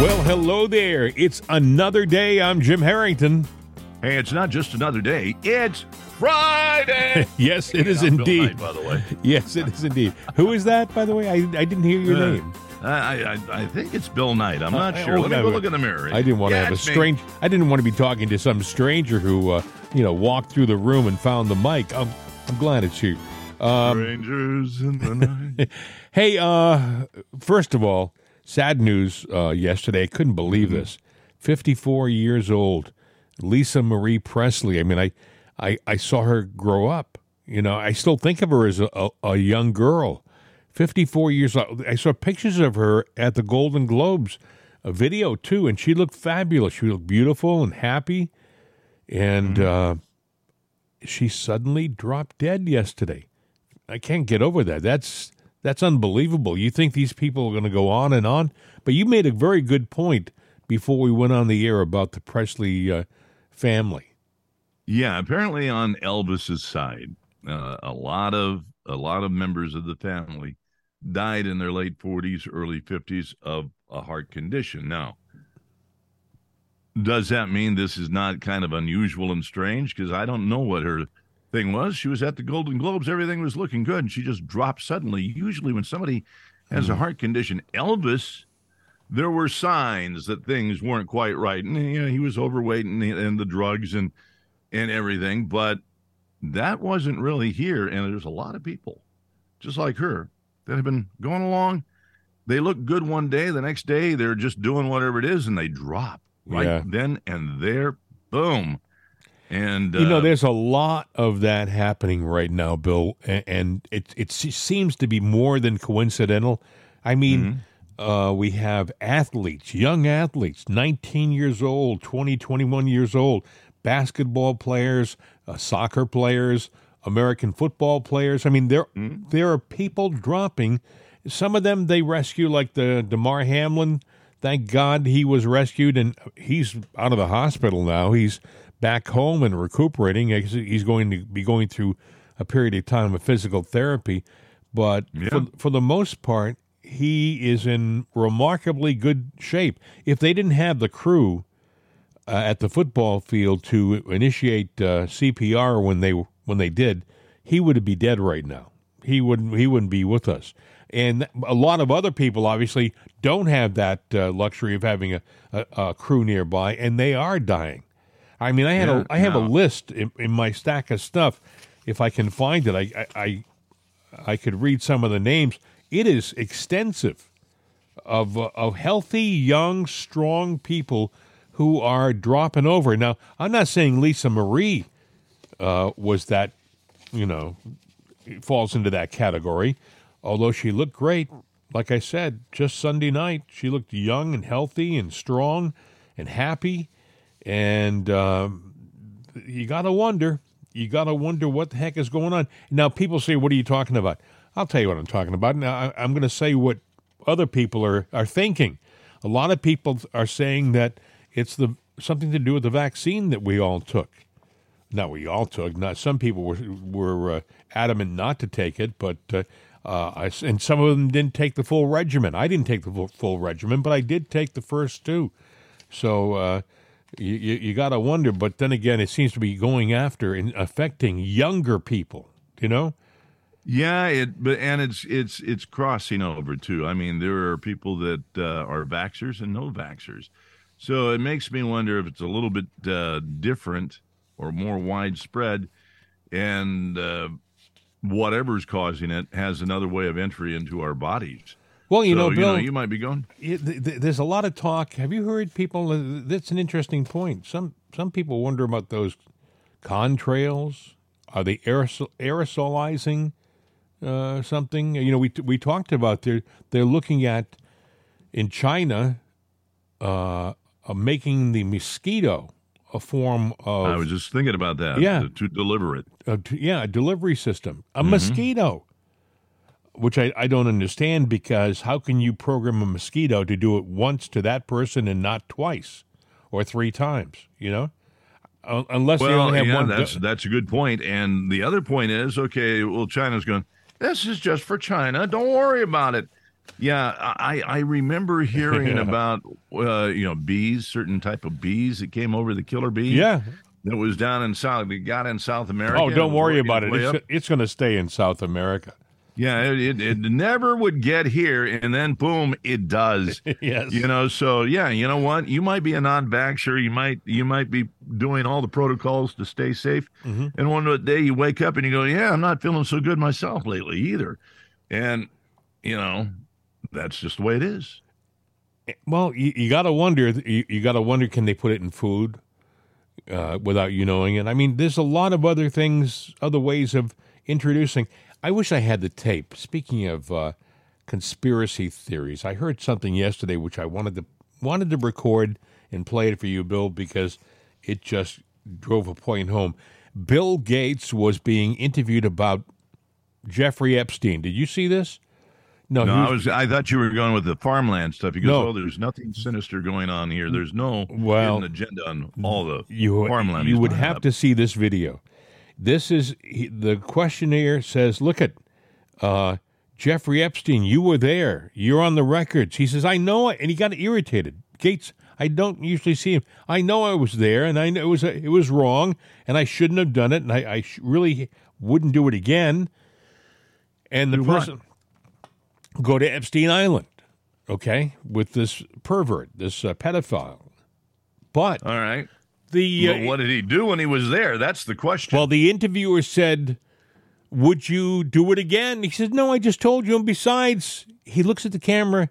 Well, hello there. It's another day. I'm Jim Harrington. Hey, it's not just another day. It's Friday. yes, it is Not Bill indeed. Knight, by the way. Yes, it is indeed. Who is that, by the way? I, I didn't hear your Uh, name. I, I I think it's Bill Knight. I'm not Uh, sure. oh, Let me go look in the mirror. I didn't want to have a it's me. strange. I didn't want to be talking to some stranger who, uh, you know, walked through the room and found the mic. I'm, I'm glad it's you. Um, Strangers in the night. Hey, uh, first of all, sad news uh, yesterday. I couldn't believe Mm-hmm. this. 54 years old, Lisa Marie Presley. I mean, I, I, I saw her grow up. You know, I still think of her as a, a, a young girl. 54 years old. I saw pictures of her at the Golden Globes, a video too, and she looked fabulous. She looked beautiful and happy. And uh, she suddenly dropped dead yesterday. I can't get over that. That's that's unbelievable. You think these people are going to go on and on, but you made a very good point before we went on the air about the Presley uh, family. yeah, apparently on Elvis's side, uh, a lot of a lot of members of the family died in their late 40s, early 50s of a heart condition. Now, does that mean this is not kind of unusual and strange? Because I don't know what her thing was. She was at the Golden Globes, everything was looking good, and she just dropped suddenly. Usually, when somebody has a hmm. heart condition, Elvis, there were signs that things weren't quite right, and you know, he was overweight and, and the drugs and and everything, but that wasn't really here. And there's a lot of people just like her that have been going along. They look good one day, the next day they're just doing whatever it is, and they drop right Yeah. then and there. Boom. And you know, uh, there's a lot of that happening right now, Bill, and, and it it seems to be more than coincidental. I mean, uh, we have athletes, young athletes, 19 years old, 20, 21 years old, basketball players, uh, soccer players, American football players. I mean, there there are people dropping. Some of them they rescue, like the Damar Hamlin. Thank God he was rescued and he's out of the hospital now. He's back home and recuperating. He's- going to be going through a period of time of physical therapy, but for, for the most part, he is in remarkably good shape. If they didn't have the crew uh, at the football field to initiate uh, CPR when they when they did, he would be dead right now. He wouldn't he wouldn't be with us. And a lot of other people obviously don't have that uh, luxury of having a, a, a crew nearby, and they are dying. I mean, I had Yeah, a I have a list in, in my stack of stuff. If I can find it, I, I I I could read some of the names. It is extensive of uh, of healthy, young, strong people who are dropping over. Now, I'm not saying Lisa Marie uh, was that, you know, falls into that category, although she looked great. Like I said, just Sunday night, she looked young and healthy and strong and happy. And um, you got to wonder, you got to wonder what the heck is going on. Now, people say, What are you talking about? I'll tell you what I'm talking about. Now, I'm going to say what other people are, are thinking. A lot of people are saying that it's the something to do with the vaccine that we all took. Not we all took. Not some people were were uh, adamant not to take it, but uh, uh, I and some of them didn't take the full regimen. I didn't take the full, full regimen, but I did take the first two. So uh, you you, you got to wonder. But then again, it seems to be going after and affecting younger people. You know. Yeah, it but and it's it's it's crossing over too. I mean, there are people that uh, are vaxxers and no vaxxers, so it makes me wonder if it's a little bit uh, different or more widespread, and uh, whatever's causing it has another way of entry into our bodies. Well, you So, know, Bill, you might be going. it, th- th- there's a lot of talk. Have you heard people? Uh, that's an interesting point. Some some people wonder about those contrails. Are they aerosol, aerosolizing uh, something? You know, we we talked about they're they're looking at in China uh, uh, making the mosquito a form of I was just thinking about that. Yeah. to, to deliver it. a, yeah, a delivery system, a mosquito, which I, I don't understand because how can you program a mosquito to do it once to that person and not twice or three times? You know, Un- unless they only have yeah, one. that's do- that's a good point. And the other point is, okay, well, China's going. This is just for China. Don't worry about it. Yeah, I, I remember hearing about uh, you know bees, certain type of bees that came over the killer bee. Yeah. that was down in South. They got in South America. Oh, don't worry about it. It's, it's going to stay in South America. Yeah, it, it, it never would get here, and then boom, it does. yes. You know, so yeah, you know what? You might be a non-vaxxer. You might you might be doing all the protocols to stay safe, Mhm. and one day you wake up and you go, "Yeah, I'm not feeling so good myself lately either," and you know, that's just the way it is. Well, you, you got to wonder. You, you got to wonder, can they put it in food uh, without you knowing it? I mean, there's a lot of other things, other ways of introducing. I wish I had the tape. Speaking of uh, conspiracy theories, I heard something yesterday which I wanted to wanted to record and play it for you, Bill, because it just drove a point home. Bill Gates was being interviewed about Jeffrey Epstein. Did you see this? No, No, he I was I thought you were going with the farmland stuff because No. oh, there's nothing sinister going on here. There's no Well, agenda on all the you farmland. you would have up. to see this video. This is the questionnaire says, "Look at uh, Jeffrey Epstein. You were there. You're on the records." He says, "I know," it," and he got irritated. Gates, I don't usually see him. I know I was there, and I know it was it was wrong, and I shouldn't have done it, and I, I really wouldn't do it again. And the what? person go to Epstein Island, okay, with this pervert, this uh, pedophile. But All right. The uh, But what did he do when he was there? That's the question. well, the interviewer said, Would you do it again? He said, No, I just told you. And besides, he looks at the camera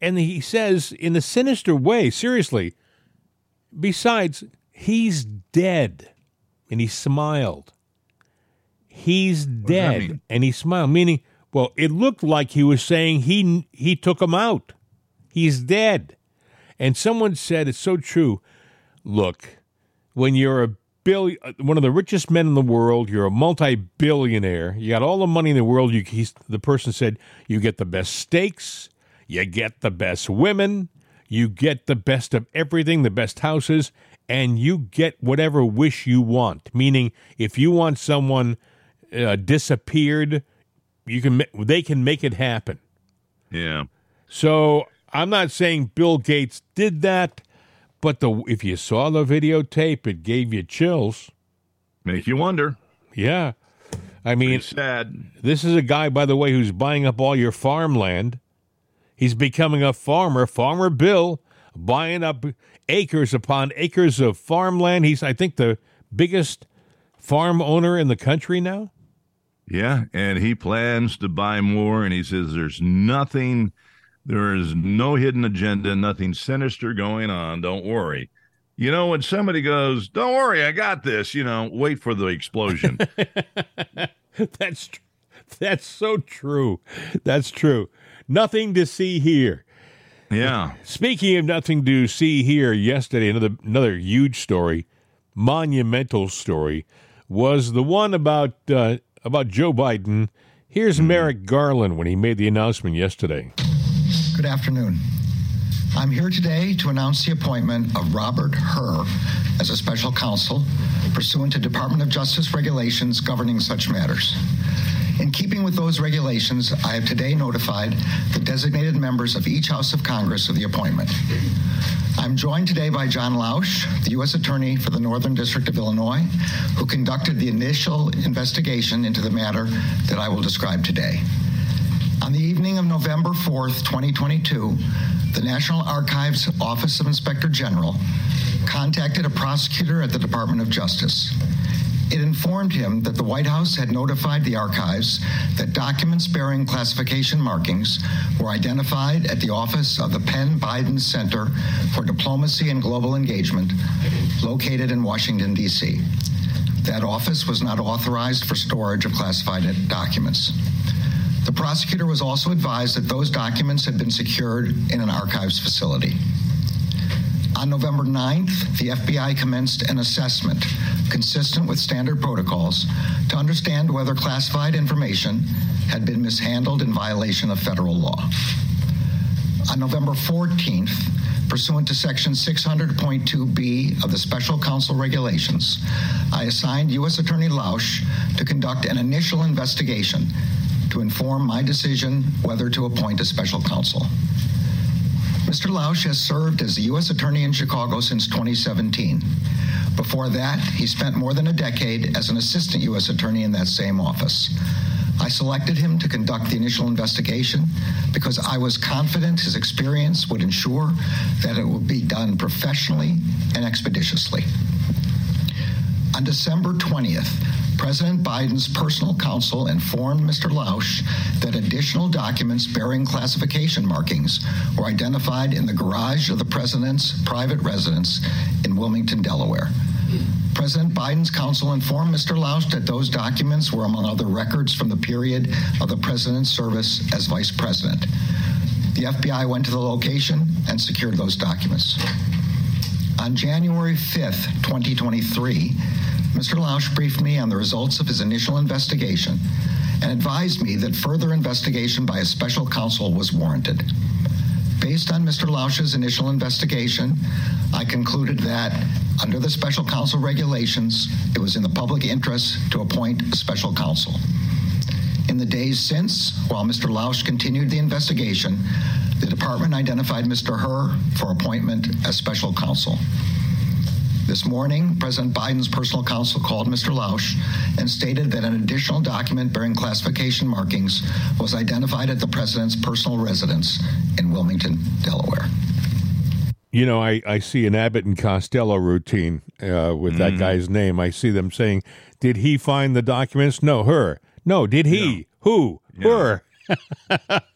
and he says, in a sinister way, seriously, besides, he's dead. And he smiled. He's dead. And he smiled, meaning, well, it looked like he was saying he he took him out. He's dead. And someone said, it's so true. Look, when you're a billion, one of the richest men in the world, you're a multi-billionaire. You got all the money in the world. You, the person said, you get the best steaks, you get the best women, you get the best of everything, the best houses, and you get whatever wish you want. Meaning, if you want someone uh, disappeared, you can. They can make it happen. yeah. So I'm not saying Bill Gates did that, but the if you saw the videotape, it gave you chills. Make you wonder. Yeah. I mean, It's sad. this is a guy, by the way, who's buying up all your farmland. He's becoming a farmer, Farmer Bill, buying up acres upon acres of farmland. He's, I think, the biggest farm owner in the country now. Yeah, and he plans to buy more, and he says there's nothing, there is no hidden agenda, nothing sinister going on. Don't worry. You know, when somebody goes, "Don't worry, I got this," you know, wait for the explosion. That's tr- that's so true. That's true. Nothing to see here. yeah, Speaking of nothing to see here, yesterday another another huge story, monumental story, was the one about uh, about Joe Biden. Here's Merrick Garland when he made the announcement yesterday. Good afternoon. I'm here today to announce the appointment of Robert Hur as a special counsel pursuant to Department of Justice regulations governing such matters. In keeping with those regulations, I have today notified the designated members of each House of Congress of the appointment. I'm joined today by John Lausch, the U.S. Attorney for the Northern District of Illinois, who conducted the initial investigation into the matter that I will describe today. On the evening of November 4th, 2022, the National Archives Office of Inspector General contacted a prosecutor at the Department of Justice. It informed him that the White House had notified the archives that documents bearing classification markings were identified at the office of the Penn Biden Center for Diplomacy and Global Engagement, located in Washington, D.C. That office was not authorized for storage of classified documents. The prosecutor was also advised that those documents had been secured in an archives facility. On November 9th, the FBI commenced an assessment consistent with standard protocols to understand whether classified information had been mishandled in violation of federal law. On November 14th, pursuant to Section 600.2B of the Special Counsel Regulations, I assigned U.S. Attorney Lausch to conduct an initial investigation to inform my decision whether to appoint a special counsel. Mr. Lausch has served as the U.S. Attorney in Chicago since 2017. Before that, he spent more than a decade as an assistant U.S. Attorney in that same office. I selected him to conduct the initial investigation because I was confident his experience would ensure that it would be done professionally and expeditiously. On December 20th, President Biden's personal counsel informed Mr. Lausch that additional documents bearing classification markings were identified in the garage of the president's private residence in Wilmington, Delaware. President Biden's counsel informed Mr. Lausch that those documents were among other records from the period of the president's service as vice president. The FBI went to the location and secured those documents. On January 5th, 2023, Mr. Lausch briefed me on the results of his initial investigation and advised me that further investigation by a special counsel was warranted. Based on Mr. Lausch's initial investigation, I concluded that, under the special counsel regulations, it was in the public interest to appoint a special counsel. In the days since, while Mr. Lausch continued the investigation, the department identified Mr. Hur for appointment as special counsel. This morning, President Biden's personal counsel called Mr. Lausch and stated that an additional document bearing classification markings was identified at the president's personal residence in Wilmington, Delaware. You know, I, I see an Abbott and Costello routine uh, with that guy's name. I see them saying, Did he find the documents? No, her. No, did he? Who? Her.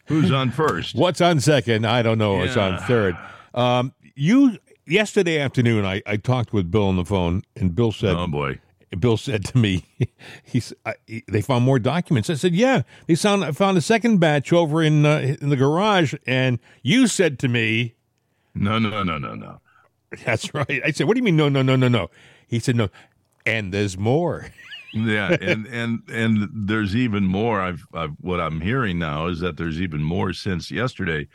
Who's on first? What's on second? I don't know. It's on third. Um, you yesterday afternoon, I, I talked with Bill on the phone, and Bill said, Oh boy. Bill said to me, he's I, he, they found more documents. I said, yeah, they found found a second batch over in uh, in the garage, and you said to me, No, no, no, no, no. that's right. I said, what do you mean? No, no, no, no, no. He said, no, and there's more. Yeah, and and and there's even more. I've, I've what I'm hearing now is that there's even more since yesterday.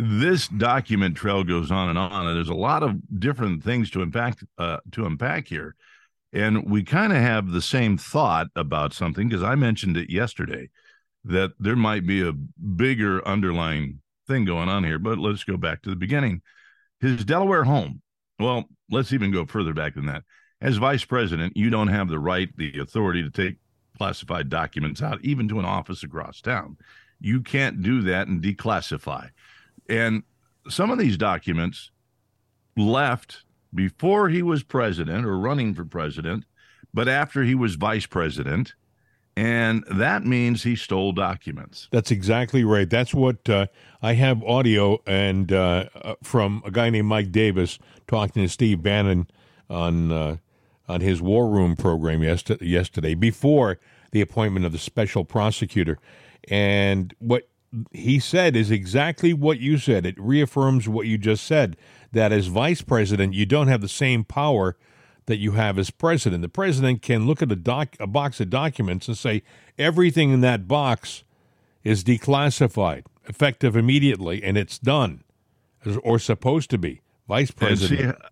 This document trail goes on and on, and there's a lot of different things to unpack uh, to unpack here. And we kind of have the same thought about something because I mentioned it yesterday that there might be a bigger underlying thing going on here. But let's go back to the beginning. His Delaware home. Well, let's even go further back than that. As vice president, you don't have the right, the authority to take classified documents out, even to an office across town. You can't do that and declassify. And some of these documents left before he was president or running for president, but after he was vice president. And that means he stole documents. That's exactly right. That's what uh, I have audio and uh, uh, from a guy named Mike Davis talking to Steve Bannon on uh, on his War Room program yesterday, yesterday before the appointment of the special prosecutor, and what he said is exactly what you said. It reaffirms what you just said that as vice president, you don't have the same power that you have as president. The president can look at a doc, a box of documents and say everything in that box is declassified, effective immediately, and it's done, or supposed to be. Vice And president. see,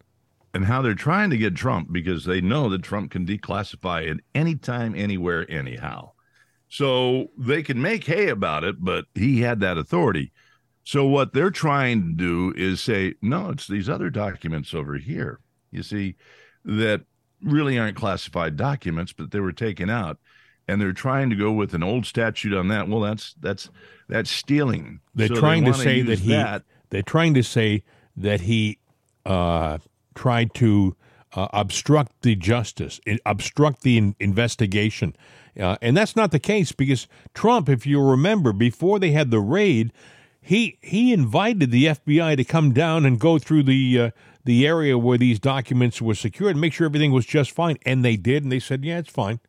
and how they're trying to get Trump because they know that Trump can declassify it anytime, anywhere, anyhow. So they can make hay about it, but he had that authority. So what they're trying to do is say, no, it's these other documents over here. You see, that really aren't classified documents, but they were taken out. And they're trying to go with an old statute on that. Well, that's that's that's stealing. They're So trying to wanna say that he. that They're trying to say that he uh, tried to uh, obstruct the justice, obstruct the in- investigation, uh, and that's not the case because Trump, if you remember, before they had the raid, he he invited the FBI to come down and go through the uh, the area where these documents were secured and make sure everything was just fine, and they did, and they said, yeah, it's fine,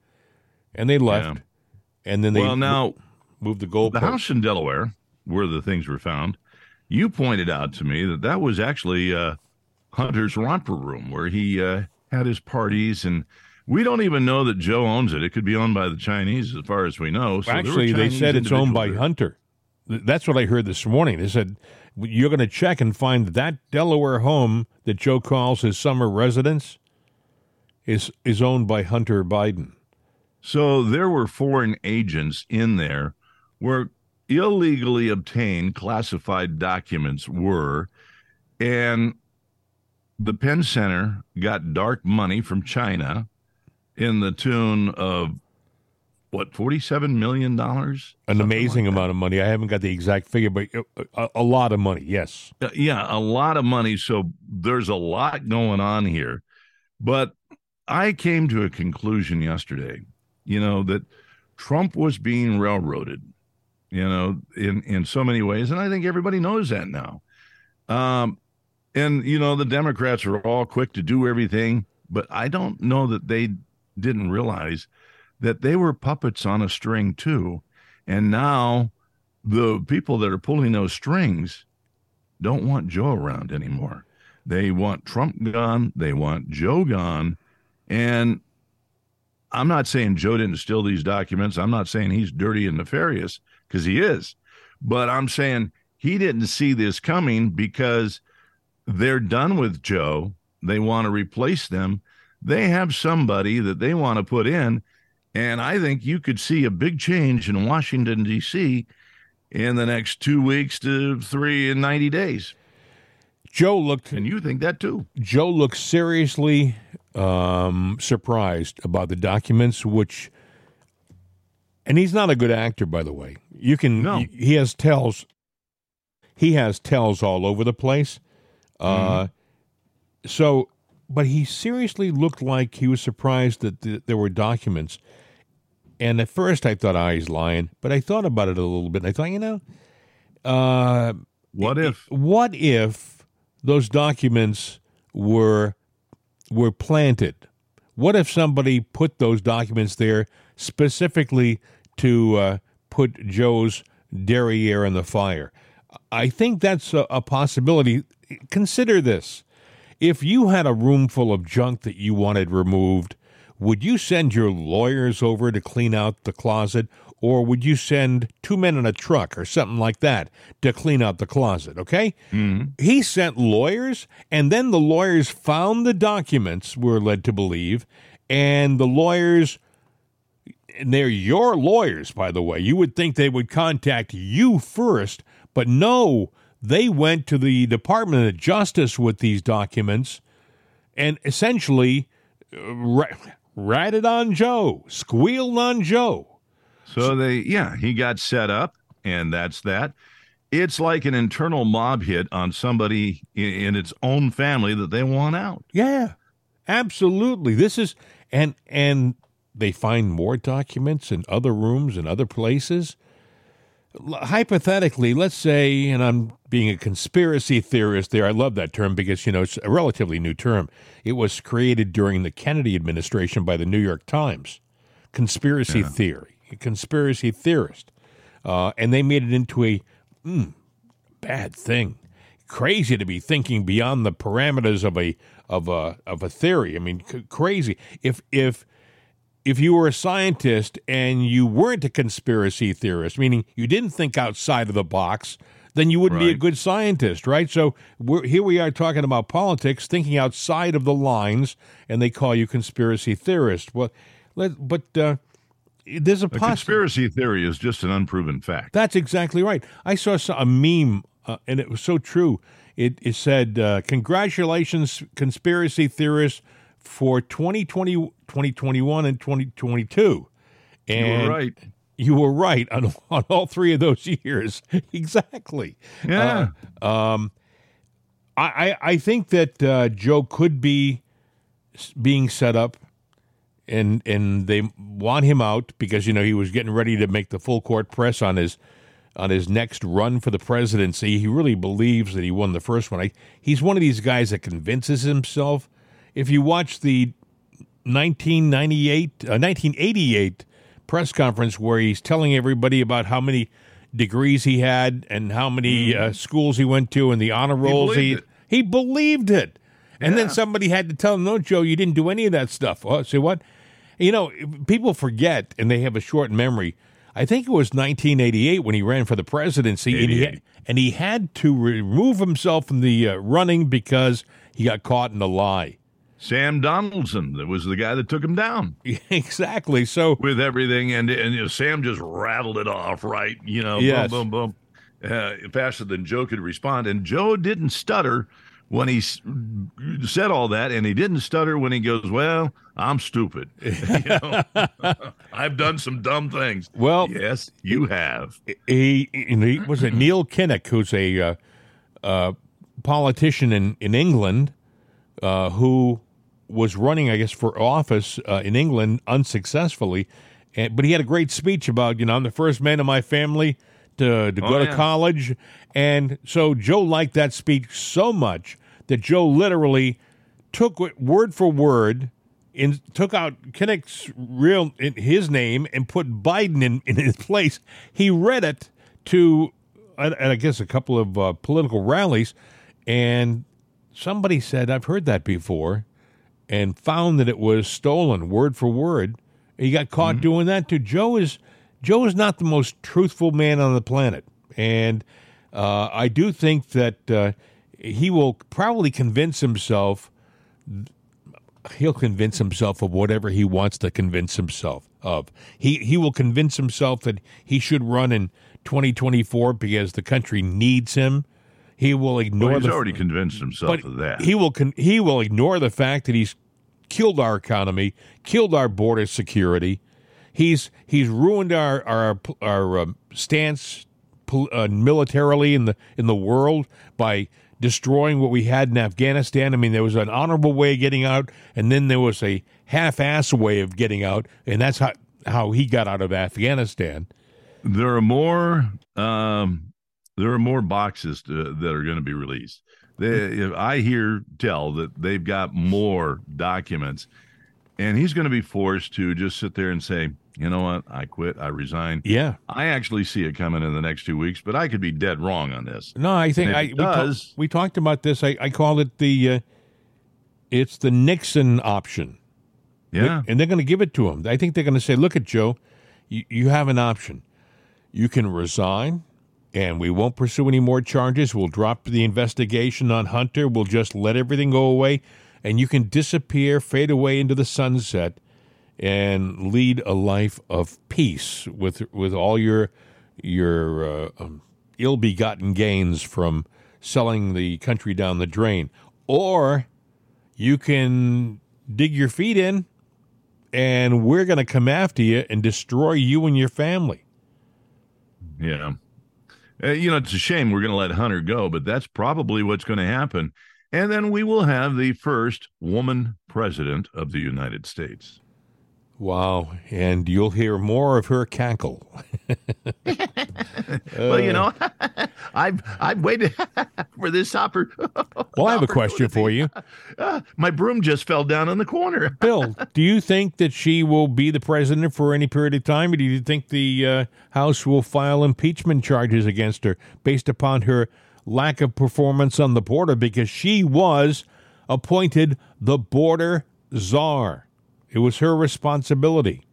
and they left, and then they well now moved the goalpost. the house in Delaware where the things were found, you pointed out to me that that was actually uh, Hunter's romper room where he uh, had his parties, and we don't even know that Joe owns it. It could be owned by the Chinese, as far as we know. So Actually, they said it's owned by. Hunter. That's what I heard this morning. They said you're going to check and find that that Delaware home that Joe calls his summer residence is is owned by Hunter Biden. So there were foreign agents in there where illegally obtained classified documents were. And the Penn Center got dark money from China in the tune of what, $47 million? An amazing like amount of money. I haven't got the exact figure, but a, a lot of money, yes. Uh, yeah, a lot of money. So there's a lot going on here. But I came to a conclusion yesterday, you know, that Trump was being railroaded, you know, in, in so many ways. And I think everybody knows that now. Um, and, you know, the Democrats are all quick to do everything, but I don't know that they didn't realize that they were puppets on a string too. And now the people that are pulling those strings don't want Joe around anymore. They want Trump gone. They want Joe gone. And I'm not saying Joe didn't steal these documents. I'm not saying he's dirty and nefarious because he is. But I'm saying he didn't see this coming because they're done with Joe. They want to replace them. They have somebody that they want to put in. And I think you could see a big change in Washington, D.C. in the next two weeks to three and 90 days. Joe looked. And you think that too? Joe looked seriously um, surprised about the documents, which, and he's not a good actor, by the way. You can. No. He has tells. He has tells all over the place. Uh, mm-hmm. So, but he seriously looked like he was surprised that th- there were documents. And at first, I thought, "Ah, oh, he's lying." But I thought about it a little bit, and I thought, you know, uh, what if? What if those documents were were planted? What if somebody put those documents there specifically to uh, put Joe's derriere in the fire? I think that's a, a possibility. Consider this. If you had a room full of junk that you wanted removed, would you send your lawyers over to clean out the closet, or would you send two men in a truck or something like that to clean out the closet? Okay. Mm-hmm. He sent lawyers, and then the lawyers found the documents, we're led to believe, and the lawyers. And they're your lawyers, by the way. You would think they would contact you first, but no, they went to the Department of Justice with these documents and essentially uh, ratted on Joe, squealed on Joe. So they, yeah, he got set up, and that's that. It's like an internal mob hit on somebody in, in its own family that they want out. Yeah, absolutely. This is and and they find more documents in other rooms and other places. Hypothetically, let's say, and I'm being a conspiracy theorist there. I love that term because you know it's a relatively new term. It was created during the Kennedy administration by the New York Times. Conspiracy yeah. theory conspiracy theorist, uh, and they made it into a mm, bad thing. Crazy to be thinking beyond the parameters of a of a of a theory. I mean, c- crazy. If if if you were a scientist and you weren't a conspiracy theorist, meaning you didn't think outside of the box, then you wouldn't right. be a good scientist, right? So here we are talking about politics, thinking outside of the lines, and they call you conspiracy theorist. Well, let, but uh, there's a, a conspiracy theory is just an unproven fact. That's exactly right. I saw a meme, uh, and it was so true. It, it said, uh, "Congratulations, conspiracy theorists, for 2020, 2021, and 2022." And you were right. You were right on, on all three of those years. exactly. Yeah. Uh, um, I, I think that uh, Joe could be being set up and and they want him out because you know he was getting ready to make the full court press on his on his next run for the presidency. He really believes that he won the first one. I, he's one of these guys that convinces himself. If you watch the 1998 uh, 1988 press conference where he's telling everybody about how many degrees he had and how many uh, schools he went to and the honor rolls he believed he, he believed it. And yeah. then somebody had to tell him, "No, Joe, you didn't do any of that stuff." Oh, say what? You know, people forget and they have a short memory. I think it was 1988 when he ran for the presidency, and he, had, and he had to remove himself from the uh, running because he got caught in a lie. Sam Donaldson, that was the guy that took him down. exactly. So with everything, and and you know, Sam just rattled it off, right? You know, yes. boom, boom, boom, uh, faster than Joe could respond, and Joe didn't stutter when he said all that, and he didn't stutter when he goes, "Well, I'm stupid. you know, I've done some dumb things." Well, yes, you have. He, he was it Neil Kinnock, who's a uh, uh, politician in in England, uh, who was running, I guess, for office uh, in England unsuccessfully, and, but he had a great speech about, you know, I'm the first man in my family to, to oh, go yeah. to college. And so Joe liked that speech so much that Joe literally took it word for word and took out Kinnock's real his name and put Biden in, in his place. He read it to, I, I guess, a couple of uh, political rallies, and somebody said, "I've heard that before." And found that it was stolen word for word. He got caught mm-hmm. doing that too. Joe is Joe is not the most truthful man on the planet, and uh, I do think that uh, he will probably convince himself. He'll convince himself of whatever he wants to convince himself of. He he will convince himself that he should run in 2024 because the country needs him he will ignore. Well, he's the, already convinced himself of that. He will. Con, he will ignore the fact that he's killed our economy, killed our border security. He's he's ruined our our our uh, stance uh, militarily in the in the world by destroying what we had in Afghanistan. I mean, there was an honorable way of getting out, and then there was a half-ass way of getting out, and that's how how he got out of Afghanistan. There are more um, there are more boxes to, that are going to be released. They, I hear tell that they've got more documents, and he's going to be forced to just sit there and say, "You know what? I quit. I resign." Yeah, I actually see it coming in the next two weeks, but I could be dead wrong on this. No, I think I we, does, talk, we, talked about this. I, I called it the uh, it's the Nixon option. Yeah, and they're going to give it to him. I think they're going to say, "Look at Joe, you, you have an option. You can resign." And we won't pursue any more charges. We'll drop the investigation on Hunter. We'll just let everything go away, and you can disappear, fade away into the sunset, and lead a life of peace with with all your your uh, um, ill-begotten gains from selling the country down the drain, or you can dig your feet in, and we're going to come after you and destroy you and your family. Yeah. Uh, you know, it's a shame we're going to let Hunter go, but that's probably what's going to happen. And then we will have the first woman president of the United States. Wow. And you'll hear more of her cackle. well, you know, I've I've waited for this hopper. well, I have a question for you. Uh, my broom just fell down in the corner. Bill, do you think that she will be the president for any period of time, or do you think the uh, House will file impeachment charges against her based upon her lack of performance on the border because she was appointed the border czar? It was her responsibility.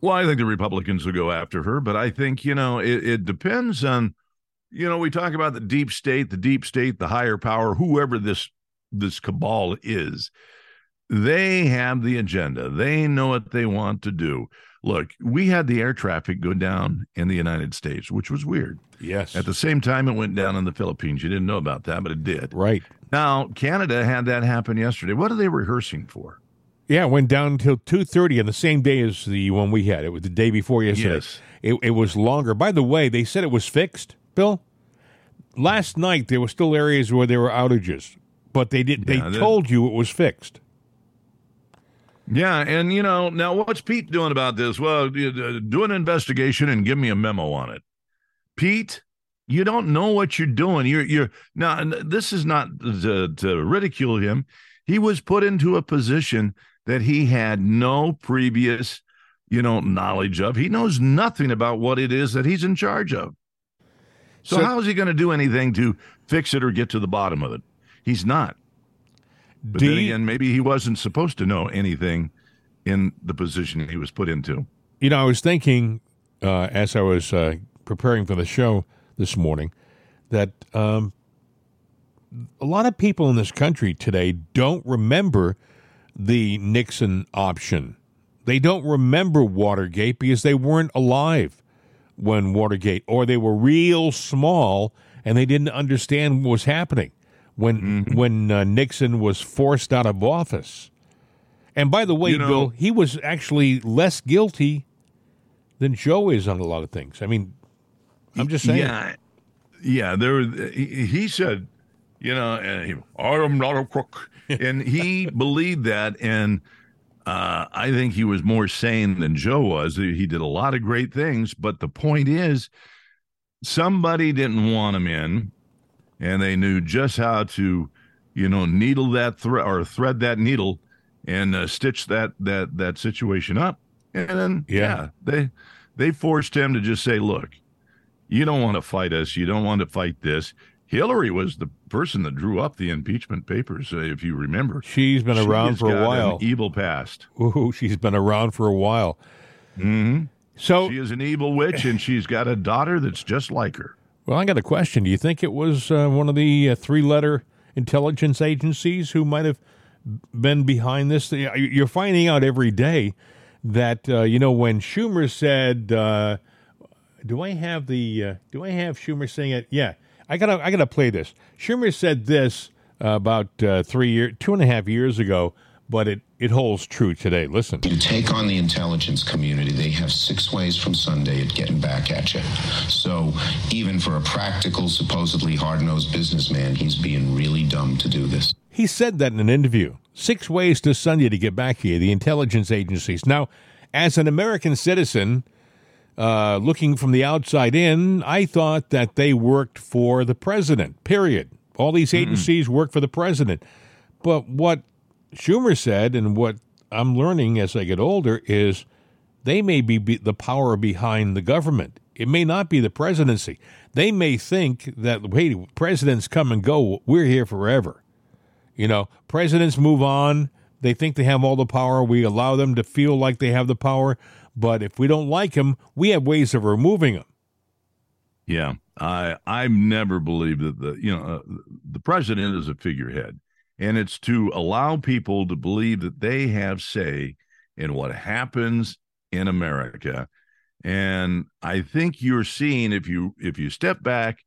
Well, I think the Republicans will go after her, but I think, you know, it, it depends on, you know, we talk about the deep state, the deep state, the higher power, whoever this this cabal is. They have the agenda. They know what they want to do. Look, we had the air traffic go down in the United States, which was weird. Yes. At the same time, it went down in the Philippines. You didn't know about that, but it did. Right. Now, Canada had that happen yesterday. What are they rehearsing for? Yeah, it went down until two thirty on the same day as the one we had. It was the day before yesterday. Yes. It, it was longer. By the way, they said it was fixed. Bill, last night there were still areas where there were outages, but they did. Yeah, they told you it was fixed. Yeah, and you know now what's Pete doing about this? Well, uh, do an investigation and give me a memo on it. Pete, you don't know what you're doing. You're you're now. This is not to, to ridicule him. He was put into a position that he had no previous, you know, knowledge of. He knows nothing about what it is that he's in charge of. So, so how is he going to do anything to fix it or get to the bottom of it? He's not. But then again, maybe he wasn't supposed to know anything in the position he was put into. You know, I was thinking uh, as I was uh, preparing for the show this morning that um, a lot of people in this country today don't remember the Nixon option. They don't remember Watergate because they weren't alive when Watergate, or they were real small and they didn't understand what was happening when Mm-hmm. when uh, Nixon was forced out of office. And by the way, You know- Bill, he was actually less guilty than Joe is on a lot of things. I mean, I'm just saying. Yeah, yeah. There, he, he said, you know, and he, I am not a crook, and he believed that, and uh, I think he was more sane than Joe was. He did a lot of great things, but the point is, somebody didn't want him in, and they knew just how to, you know, needle that thread or thread that needle and uh, stitch that that that situation up, and then Yeah. yeah, they they forced him to just say, look you don't want to fight us. You don't want to fight this. Hillary was the person that drew up the impeachment papers, uh, if you remember. She's been around for a while. evil past. Ooh, she's been around for a while. hmm So, She is an evil witch, and she's got a daughter that's just like her. well, I got a question. Do you think it was uh, one of the uh, three-letter intelligence agencies who might have been behind this? You're finding out every day that uh, you know when Schumer said, uh, "Do I have the? Uh, do I have Schumer saying it?" Yeah, I gotta, I gotta play this. Schumer said this uh, about uh, three year, two and a half years ago, but it it holds true today. Listen. You take on the intelligence community, they have six ways from Sunday at getting back at you. So even for a practical, supposedly hard-nosed businessman, he's being really dumb to do this. He said that in an interview. Six ways to Sunday to get back here, the intelligence agencies. Now, as an American citizen, uh, looking from the outside in, I thought that they worked for the president, period. All these agencies work for the president. But what Schumer said, and what I'm learning as I get older, is they may be, be the power behind the government. It may not be the presidency. They may think that, hey, presidents come and go. We're here forever. You know, presidents move on. They think they have all the power. We allow them to feel like they have the power. But if we don't like them, we have ways of removing them. Yeah, I I've never believed that the you know uh, the president is a figurehead, and it's to allow people to believe that they have say in what happens in America. And I think you're seeing if you if you step back,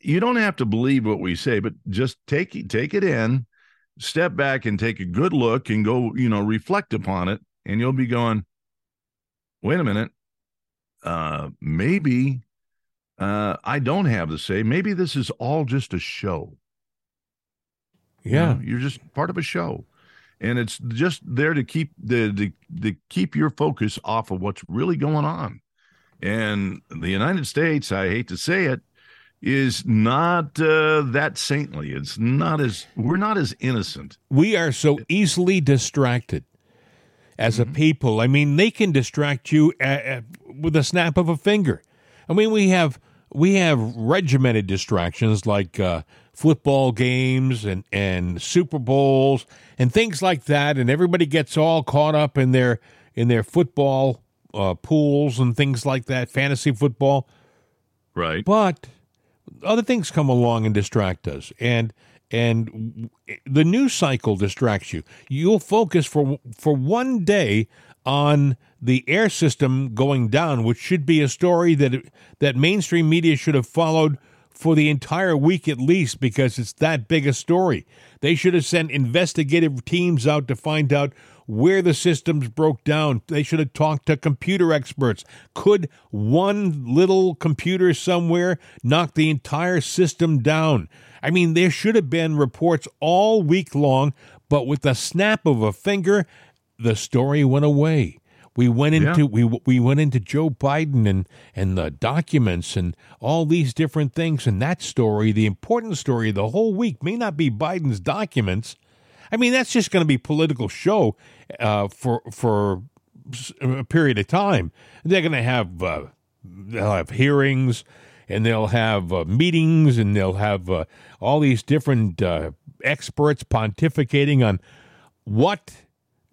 you don't have to believe what we say, but just take take it in, step back and take a good look and go you know reflect upon it, and you'll be going, wait a minute, uh, maybe uh, I don't have the say. Maybe this is all just a show. You Yeah. know, you're just part of a show, and it's just there to keep the to, to keep your focus off of what's really going on. And the United States, I hate to say it, is not uh, that saintly. It's not as we're not as innocent. We are so easily distracted as a people. I mean, they can distract you at, at, with a snap of a finger. I mean, we have we have regimented distractions like uh, football games and and Super Bowls and things like that, and everybody gets all caught up in their in their football uh, pools and things like that, fantasy football. Right. But other things come along and distract us, and and the news cycle distracts you. You'll focus for for one day on the air system going down, which should be a story that that mainstream media should have followed for the entire week at least because it's that big a story. They should have sent investigative teams out to find out where the systems broke down. They should have talked to computer experts. Could one little computer somewhere knock the entire system down? I mean, there should have been reports all week long, but with the snap of a finger, the story went away. We went into Yeah. we we went into Joe Biden and and the documents and all these different things and that story, the important story of the whole week may not be Biden's documents. I mean, that's just going to be political show uh, for for a period of time. They're going to have uh, they'll have hearings and they'll have uh, meetings and they'll have uh, all these different uh, experts pontificating on what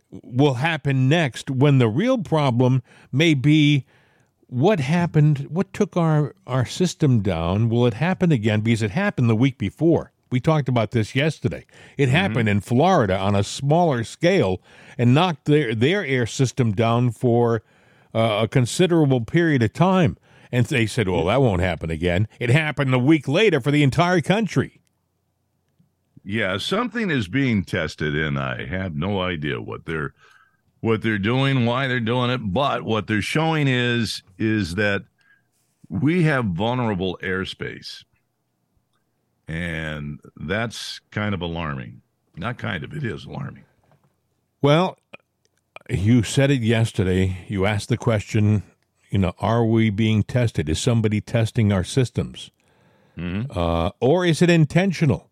will happen next when the real problem may be what happened what took our our system down will it happen again because it happened the week before We talked about this yesterday. It happened in Florida on a smaller scale and knocked their their air system down for uh, a considerable period of time. And they said, "Well, that won't happen again." It happened a week later for the entire country. Yeah, something is being tested, and I have no idea what they're what they're doing, why they're doing it. But what they're showing is is that we have vulnerable airspace, and that's kind of alarming. Not kind of, it is alarming. Well, you said it yesterday. You asked the question, you know, are we being tested? Is somebody testing our systems? Uh, or is it intentional?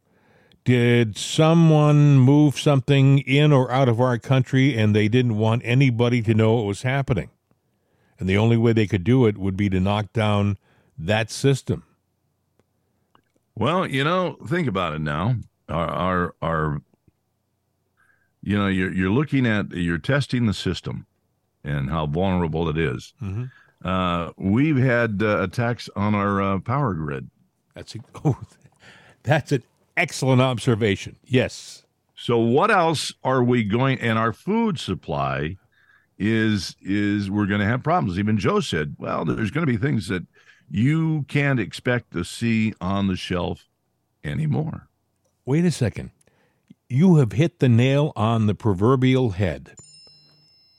Did someone move something in or out of our country and they didn't want anybody to know it was happening? And the only way they could do it would be to knock down that system. Well, you know, think about it now. Our, our, our you know, you're you're looking at you're testing the system and how vulnerable it is. Uh, we've had uh, attacks on our uh, power grid. That's a, oh, that's an excellent observation. Yes. So what else are we going? And our food supply is is we're going to have problems. Even Joe said, well, there's going to be things that you can't expect to see on the shelf anymore. Wait a second. You have hit the nail on the proverbial head.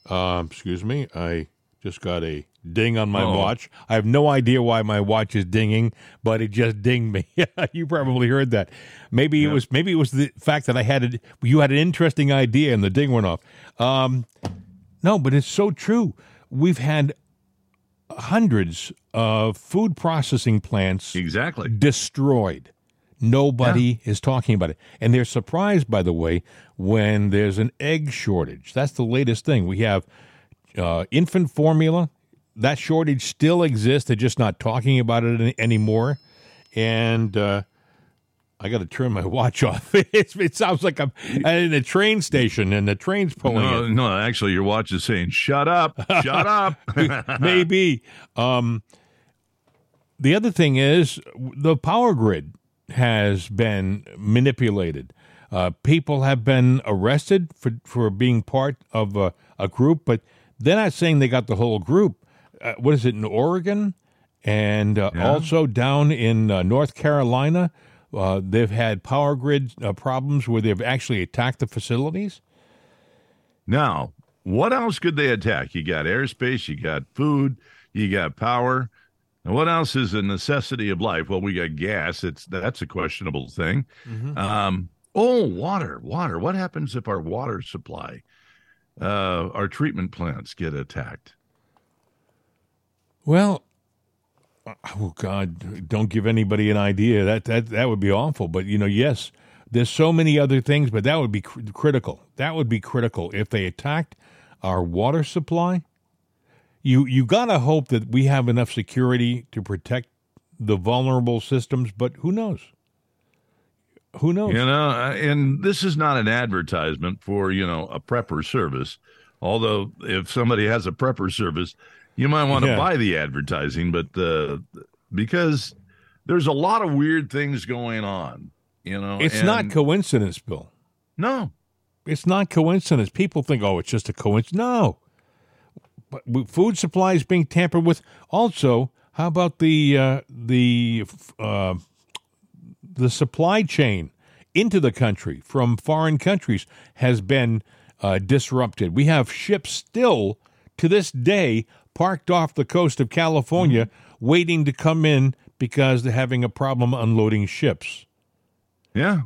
Um, excuse me. I just got a ding on my Uh-oh. watch. I have no idea why my watch is dinging, but it just dinged me. you probably heard that. Maybe it was maybe it was the fact that I had a, you had an interesting idea and the ding went off. Um, no, but it's so true. We've had hundreds of food processing plants Exactly. destroyed. Nobody is talking about it. And they're surprised, by the way, when there's an egg shortage. That's the latest thing. We have uh, infant formula. That shortage still exists. They're just not talking about it any- anymore. And uh, I got to turn my watch off. It's, it sounds like I'm in a train station and the train's pulling No, it. no, actually, your watch is saying, "Shut up, shut up." maybe. Um, the other thing is the power grid has been manipulated. Uh, people have been arrested for, for being part of a, a group, but they're not saying they got the whole group. Uh, what is it in Oregon and uh, Yeah. also down in uh, North Carolina? Uh, they've had power grid uh, problems where they've actually attacked the facilities. Now, what else could they attack? You got airspace, you got food, you got power. And what else is a necessity of life? Well, we got gas. It's that's a questionable thing. Um, oh, water, water. What happens if our water supply, uh, our treatment plants get attacked? Well, oh God, don't give anybody an idea. That that that would be awful. But you know, yes, there's so many other things, but that would be cr- critical. That would be critical if they attacked our water supply. You you gotta hope that we have enough security to protect the vulnerable systems, but who knows? Who knows? You know, and this is not an advertisement for, you know, a prepper service. Although if somebody has a prepper service, you might want to Yeah. buy the advertising, but uh, because there's a lot of weird things going on, you know. It's not coincidence, Bill. no. It's not coincidence. People think, oh, it's just a coincidence. No. But food supplies being tampered with. Also, how about the uh, the uh, the supply chain into the country from foreign countries has been uh, disrupted. We have ships still to this day parked off the coast of California, waiting to come in because they're having a problem unloading ships. Yeah.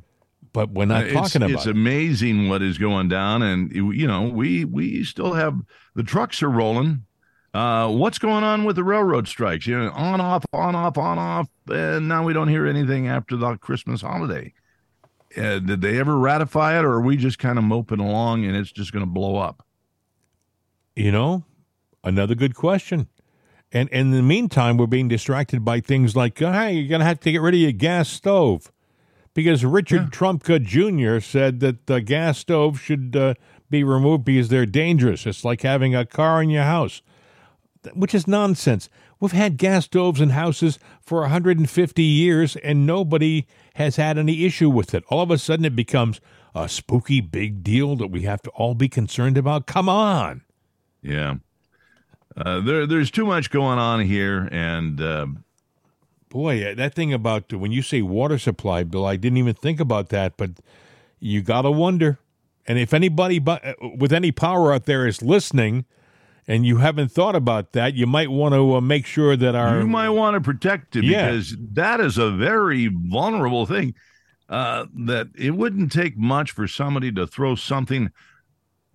But we're not it's, talking about it's it. amazing what is going down and you know we we still have the trucks are rolling uh what's going on with the railroad strikes you know on off on off on off and now we don't hear anything after the christmas holiday uh, did they ever ratify it or are we just kind of moping along and it's just going to blow up You know, another good question. And, and in the meantime, we're being distracted by things like, uh, hey, you're going to have to get rid of your gas stove. Because Richard Trumka Jr. said that the gas stove should uh, be removed because they're dangerous. It's like having a car in your house, which is nonsense. We've had gas stoves in houses for 150 years and nobody has had any issue with it. All of a sudden it becomes a spooky big deal that we have to all be concerned about. Come on. Yeah. Uh, there, there's too much going on here, and uh, boy, that thing about when you say water supply, Bill, I didn't even think about that, but you gotta wonder. And if anybody uh, with any power out there is listening, and you haven't thought about that, you might want to uh, make sure that our you might want to protect it yeah. because that is a very vulnerable thing. Uh, that it wouldn't take much for somebody to throw something,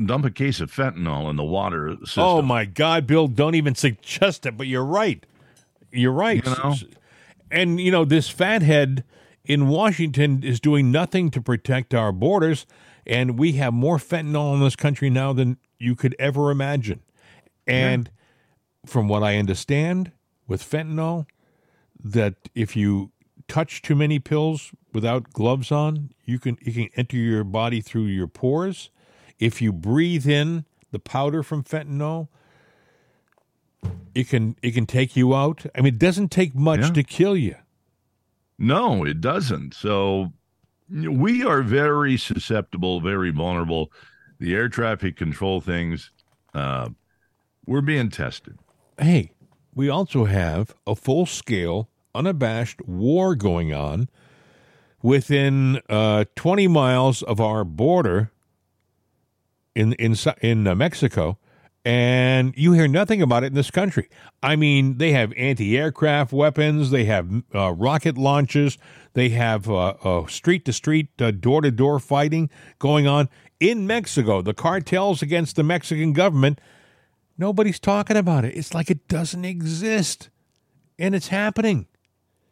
dump a case of fentanyl in the water oh, system. Oh my God, Bill! Don't even suggest it. But you're right. You're right. You know? And you know this fathead in Washington is doing nothing to protect our borders, and we have more fentanyl in this country now than you could ever imagine. And yeah. from what I understand with fentanyl, that if you touch too many pills without gloves on, you can it can enter your body through your pores. If you breathe in the powder from fentanyl, it can it can take you out. I mean, it doesn't take much yeah. to kill you. No, it doesn't. So we are very susceptible, very vulnerable. The air traffic control things, uh, we're being tested. Hey, we also have a full scale, unabashed war going on within uh, 20 miles of our border in in in uh, Mexico, and you hear nothing about it in this country. I mean, they have anti-aircraft weapons, they have uh, rocket launches, they have street to street, door to door fighting going on in Mexico. The cartels against the Mexican government Nobody's talking about it. It's like it doesn't exist, and it's happening.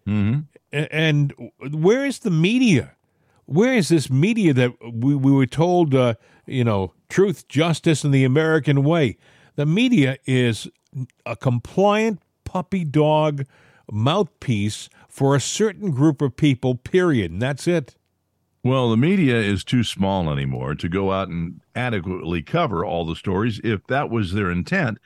Mm-hmm. And where is the media? Where is this media that we, we were told, uh, you know, truth, justice, and the American way? The media is a compliant puppy dog mouthpiece for a certain group of people, period. And that's it. Well, the media is too small anymore to go out and adequately cover all the stories if that was their intent.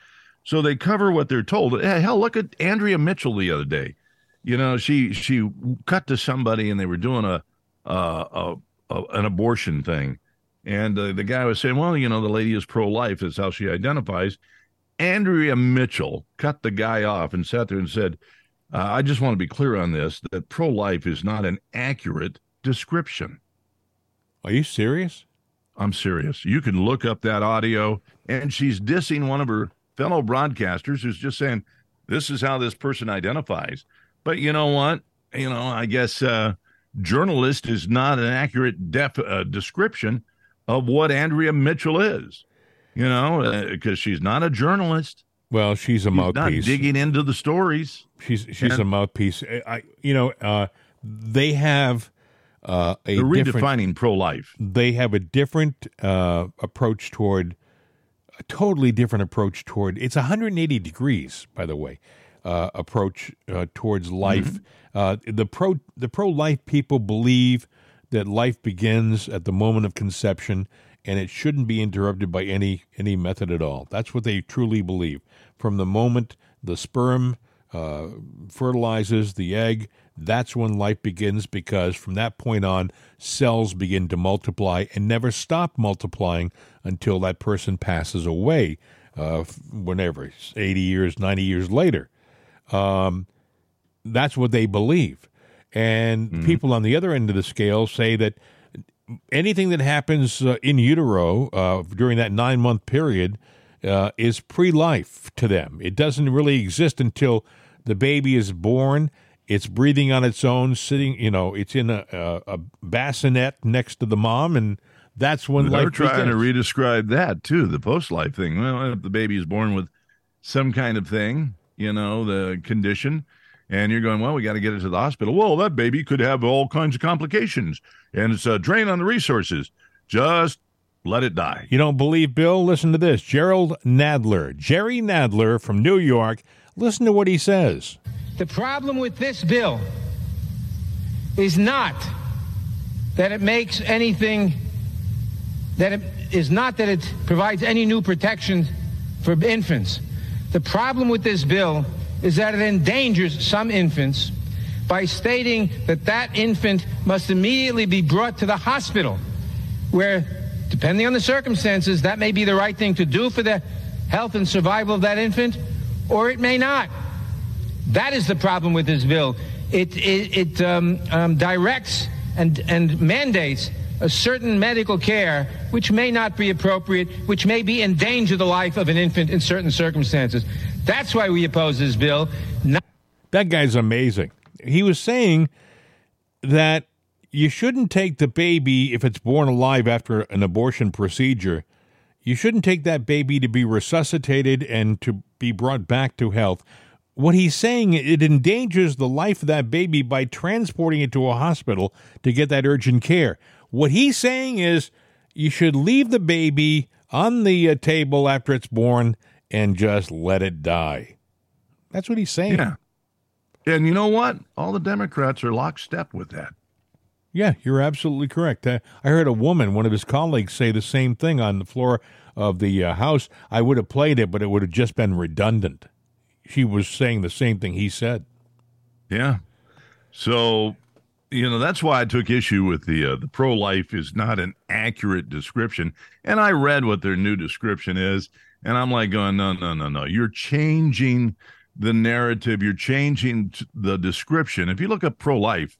So they cover what they're told. Eh, hell, look at Andrea Mitchell the other day. You know, she she cut to somebody and they were doing a, uh, a, a an abortion thing, and uh, the guy was saying, "Well, you know, the lady is pro-life. That's how she identifies." Andrea Mitchell cut the guy off and sat there and said, uh, "I just want to be clear on this: that pro-life is not an accurate description." Are you serious? I'm serious. You can look up that audio, and she's dissing one of her fellow broadcasters who's just saying, This is how this person identifies. But you know what? You know, I guess uh, journalist is not an accurate def- uh, description of what Andrea Mitchell is, you know, because uh, she's not a journalist. Well, she's a she's mouthpiece. Not digging into the stories. She's she's and, a mouthpiece. I, you know, uh, they have uh, a They're redefining pro life. They have a different uh, approach toward a totally different approach toward. It's 180 degrees, by the way, uh, approach uh, towards life. Mm-hmm. Uh, the pro the pro life people believe that life begins at the moment of conception and it shouldn't be interrupted by any any method at all. That's what they truly believe. From the moment the sperm uh, fertilizes the egg that's when life begins because from that point on, cells begin to multiply and never stop multiplying until that person passes away, uh, whenever, 80 years, 90 years later. Um, that's what they believe. And mm-hmm. people on the other end of the scale say that anything that happens uh, in utero uh, during that nine month period uh, is pre life to them. It doesn't really exist until the baby is born it's breathing on its own, sitting. You know, it's in a, a, a bassinet next to the mom, and that's when They're life. trying begins. to redescribe that too. The post-life thing. Well, if the baby is born with some kind of thing, you know, the condition, and you're going, well, we got to get it to the hospital. Well, that baby could have all kinds of complications, and it's a drain on the resources. Just let it die. You don't believe Bill? Listen to this. Jerrold Nadler, Jerry Nadler from New York. Listen to what he says. The problem with this bill is not that it makes anything, that it is not that it provides any new protection for infants. The problem with this bill is that it endangers some infants by stating that that infant must immediately be brought to the hospital, where, depending on the circumstances, that may be the right thing to do for the health and survival of that infant, or it may not. That is the problem with this bill. It, it, it um, um, directs and, and mandates a certain medical care which may not be appropriate, which may be endanger the life of an infant in certain circumstances. That's why we oppose this bill. Not- that guy's amazing. He was saying that you shouldn't take the baby if it's born alive after an abortion procedure. You shouldn't take that baby to be resuscitated and to be brought back to health. What he's saying, it endangers the life of that baby by transporting it to a hospital to get that urgent care. What he's saying is you should leave the baby on the uh, table after it's born and just let it die. That's what he's saying. Yeah. And you know what? All the Democrats are lockstep with that. Yeah, you're absolutely correct. Uh, I heard a woman, one of his colleagues, say the same thing on the floor of the uh, House. I would have played it, but it would have just been redundant. She was saying the same thing he said. Yeah. So, you know, that's why I took issue with the uh, the pro life is not an accurate description. And I read what their new description is, and I'm like going, no, no, no, no. You're changing the narrative. You're changing the description. If you look up pro life,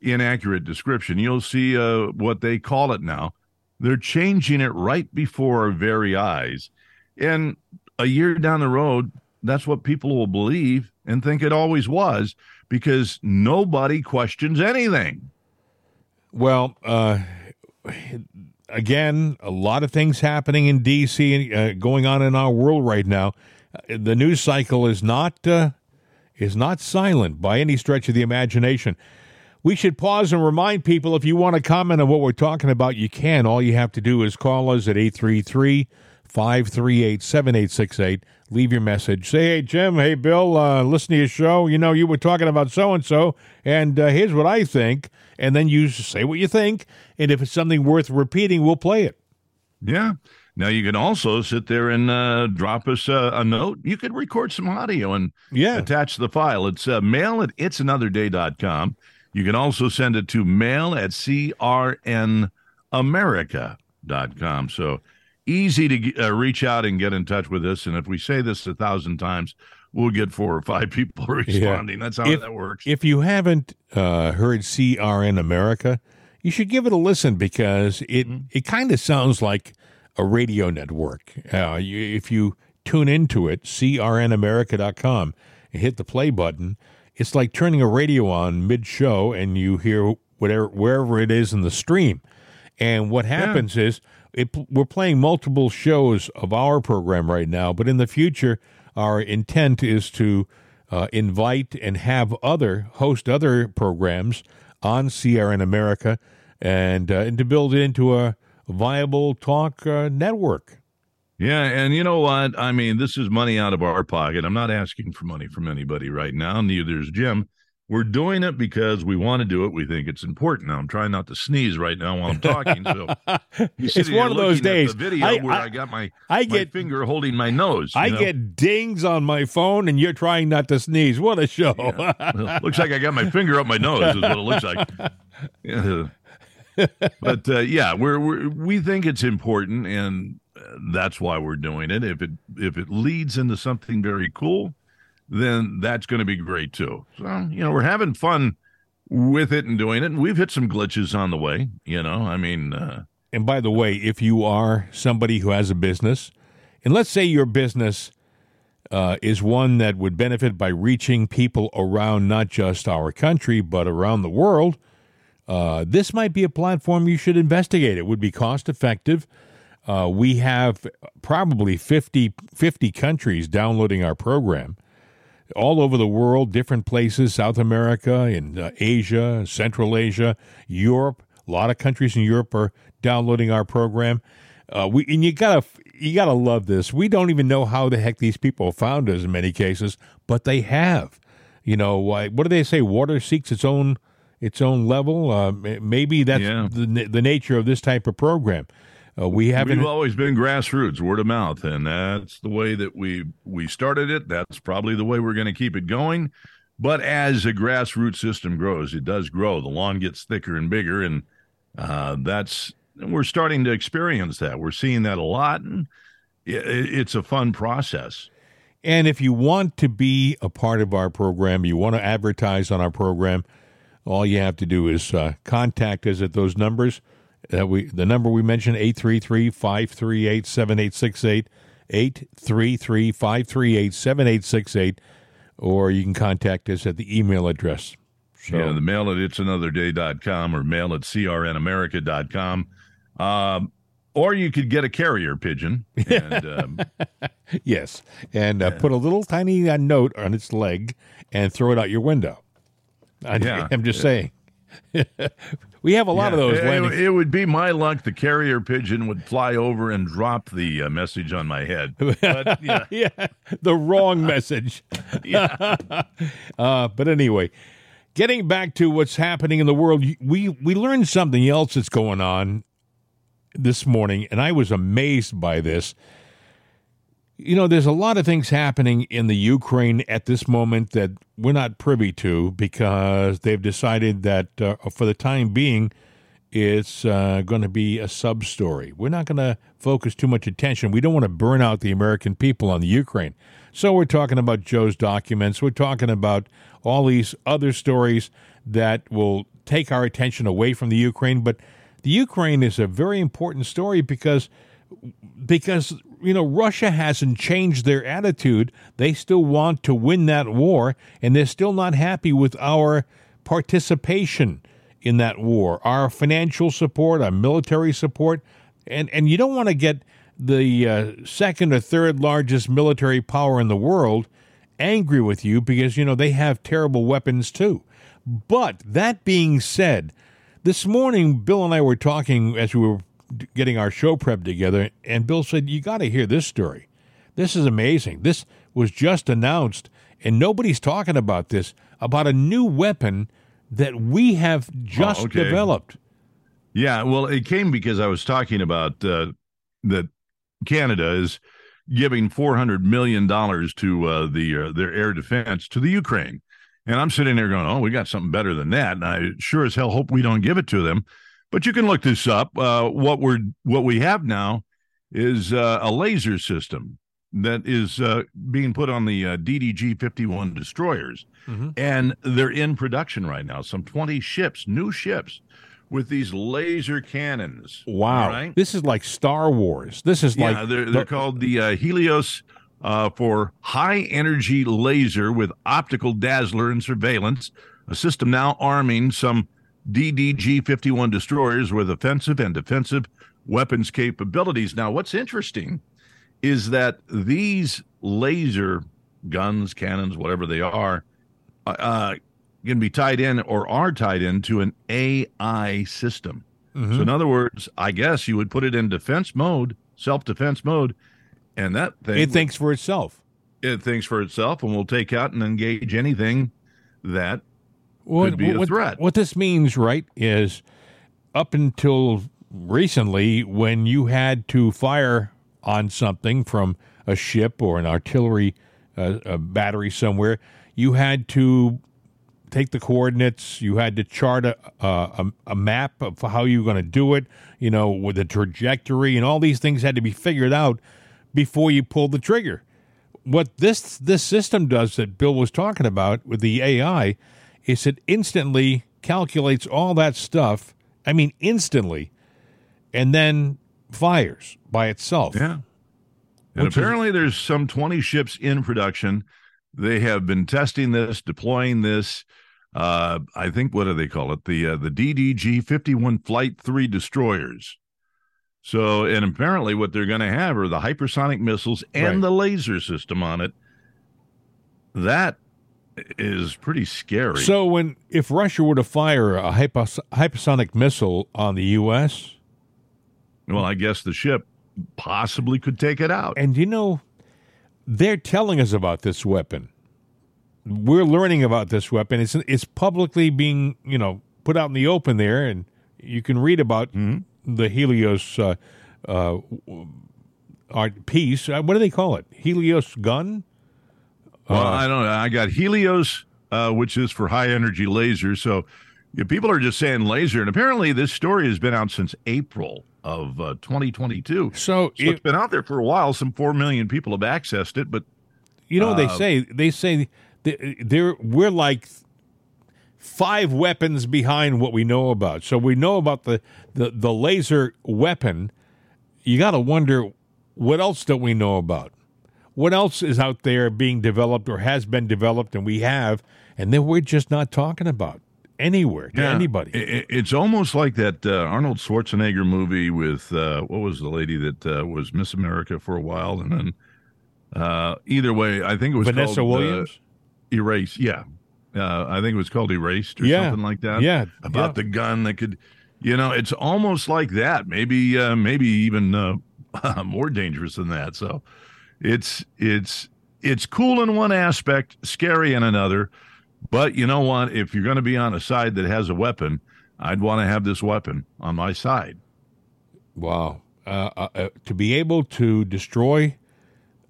inaccurate description, you'll see uh, what they call it now. They're changing it right before our very eyes. And a year down the road, that's what people will believe and think it always was because nobody questions anything. Well, uh, again, a lot of things happening in D.C. Uh, going on in our world right now. Uh, the news cycle is not uh, is not silent by any stretch of the imagination. We should pause and remind people if you want to comment on what we're talking about, you can. All you have to do is call us at 833 538 7868. Leave your message. Say, hey, Jim, hey, Bill, uh, listen to your show. You know, you were talking about so and so, and here's what I think. And then you say what you think. And if it's something worth repeating, we'll play it. Yeah. Now you can also sit there and uh, drop us a, a, note. You could record some audio and yeah. attach the file. It's uh, mail at itsanotherday.com. You can also send it to mail at crnamerica.com. So easy to uh, reach out and get in touch with us. And if we say this a thousand times, we'll get four or five people responding. Yeah. That's how if, that works. If you haven't uh, heard CRN America, you should give it a listen because it, mm-hmm. it kind of sounds like a radio network. Uh, you, if you tune into it, crnamerica.com, and hit the play button, it's like turning a radio on mid show and you hear whatever wherever it is in the stream. And what happens yeah. is it, we're playing multiple shows of our program right now, but in the future, our intent is to uh, invite and have other host other programs on CRN America and, uh, and to build into a viable talk uh, network. Yeah, and you know what? I mean, this is money out of our pocket. I'm not asking for money from anybody right now. Neither is Jim. We're doing it because we want to do it. We think it's important. Now I'm trying not to sneeze right now while I'm talking. So it's one of those days. the video I, where I, I, got my I get my finger holding my nose. I know? get dings on my phone, and you're trying not to sneeze. What a show! Yeah. Well, looks like I got my finger up my nose. Is what it looks like. Yeah. but uh, yeah, we're, we're we think it's important, and uh, that's why we're doing it. If it if it leads into something very cool, then that's going to be great too. So, you know, we're having fun with it and doing it. And we've hit some glitches on the way, you know, I mean. Uh, and by the way, if you are somebody who has a business, and let's say your business uh, is one that would benefit by reaching people around not just our country, but around the world, uh, this might be a platform you should investigate. It would be cost effective. Uh, we have probably 50, 50 countries downloading our program all over the world, different places, South America, in uh, Asia, Central Asia, Europe. A lot of countries in Europe are downloading our program. Uh, we and you gotta you gotta love this. We don't even know how the heck these people found us in many cases, but they have. You know, what do they say? Water seeks its own its own level. Uh, maybe that's yeah. the the nature of this type of program. Uh, we haven't. We've always been grassroots, word of mouth, and that's the way that we we started it. That's probably the way we're going to keep it going. But as a grassroots system grows, it does grow. The lawn gets thicker and bigger, and uh, that's we're starting to experience that. We're seeing that a lot, and it, it's a fun process. And if you want to be a part of our program, you want to advertise on our program, all you have to do is uh, contact us at those numbers. Uh, we the number we mentioned 833-538-7868 833-538-7868 or you can contact us at the email address. So, yeah, the mail at it'sanotherday.com or mail at crnamerica.com. Um, or you could get a carrier pigeon. And, um, yes, and uh, put a little tiny uh, note on its leg and throw it out your window. I, Yeah. I'm just saying. we have a lot of those. It, it would be my luck the carrier pigeon would fly over and drop the uh, message on my head. But yeah, yeah, the wrong message. yeah. Uh, but anyway, getting back to what's happening in the world, we we learned something else that's going on this morning, and I was amazed by this. You know, there's a lot of things happening in the Ukraine at this moment that we're not privy to because they've decided that uh, for the time being, it's uh, going to be a sub story. We're not going to focus too much attention. We don't want to burn out the American people on the Ukraine. So we're talking about Joe's documents. We're talking about all these other stories that will take our attention away from the Ukraine. But the Ukraine is a very important story because because you know Russia hasn't changed their attitude. They still want to win that war, and they're still not happy with our participation in that war, our financial support, our military support, and and you don't want to get the uh, second or third largest military power in the world angry with you because you know they have terrible weapons too. But that being said, this morning Bill and I were talking as we were getting our show prep together, and Bill said, "You got to hear this story. This is amazing. This was just announced, and nobody's talking about this about a new weapon that we have just okay. developed." Yeah, well, it came because I was talking about uh, that Canada is giving four hundred million dollars to uh, the uh, their air defense to the Ukraine, and I'm sitting there going, "Oh, we got something better than that." And I sure as hell hope we don't give it to them. But you can look this up. Uh, what we're what we have now is uh, a laser system that is uh, being put on the uh, DDG 51 destroyers, and they're in production right now. Some 20 ships, new ships, with these laser cannons. Wow, right? this is like Star Wars. This is Yeah, like they're they're called the uh, Helios uh, for high energy laser with optical dazzler and surveillance. A system now arming some DDG 51 destroyers with offensive and defensive weapons capabilities. Now, what's interesting is that these laser guns, cannons, whatever they are, uh, uh, can be tied in or are tied into an AI system. So, in other words, I guess you would put it in defense mode, self defense mode, and that thing it thinks for itself. it thinks for itself and will take out and engage anything that What, could be a what, threat. What this means, right, is up until recently, when you had to fire on something from a ship or an artillery uh, a battery somewhere, you had to take the coordinates. You had to chart a, a, a map of how you were going to do it, you know, with the trajectory, and all these things had to be figured out before you pulled the trigger. What this this system does that Bill was talking about with the AI is it instantly calculates all that stuff. I mean, instantly, and then fires by itself. Yeah. And Which is- apparently, there's some 20 ships in production. They have been testing this, deploying this. Uh, I think what do they call it? The uh, the DDG 51 Flight 3 destroyers. So, and apparently, what they're going to have are the hypersonic missiles and Right. the laser system on it. That is pretty scary. So when if Russia were to fire a hypos- hypersonic missile on the U.S. well, I guess the ship possibly could take it out. And you know, they're telling us about this weapon. We're learning about this weapon. It's it's publicly being you know put out in the open there, and you can read about the Helios uh, uh, our piece. Uh, what do they call it? Helios gun. Well, I don't know. I got Helios, uh, which is for high energy lasers. So yeah, people are just saying laser, and apparently this story has been out since April of uh, 2022. So, So if, it's been out there for a while. Some four million people have accessed it, but you know what they uh, say they say th- they're we're like five weapons behind what we know about. So we know about the the, the laser weapon. You got to wonder what else don't we know about? What else is out there being developed or has been developed and we have and then we're just not talking about anywhere to Yeah. anybody. I- I- It's almost like that uh, Arnold Schwarzenegger movie with uh, what was the lady that uh, was Miss America for a while, and then uh, either way, I think it was Vanessa called, uh, Williams? Erased. Yeah, uh, I think it was called Erased or Yeah. something like that. Yeah, about yeah. the gun that could, you know, it's almost like that. Maybe, uh, maybe even uh, more dangerous than that. So, it's it's it's cool in one aspect, scary in another. But you know what? If you're going to be on a side that has a weapon, I'd want to have this weapon on my side. Wow. Uh, uh, uh, to be able to destroy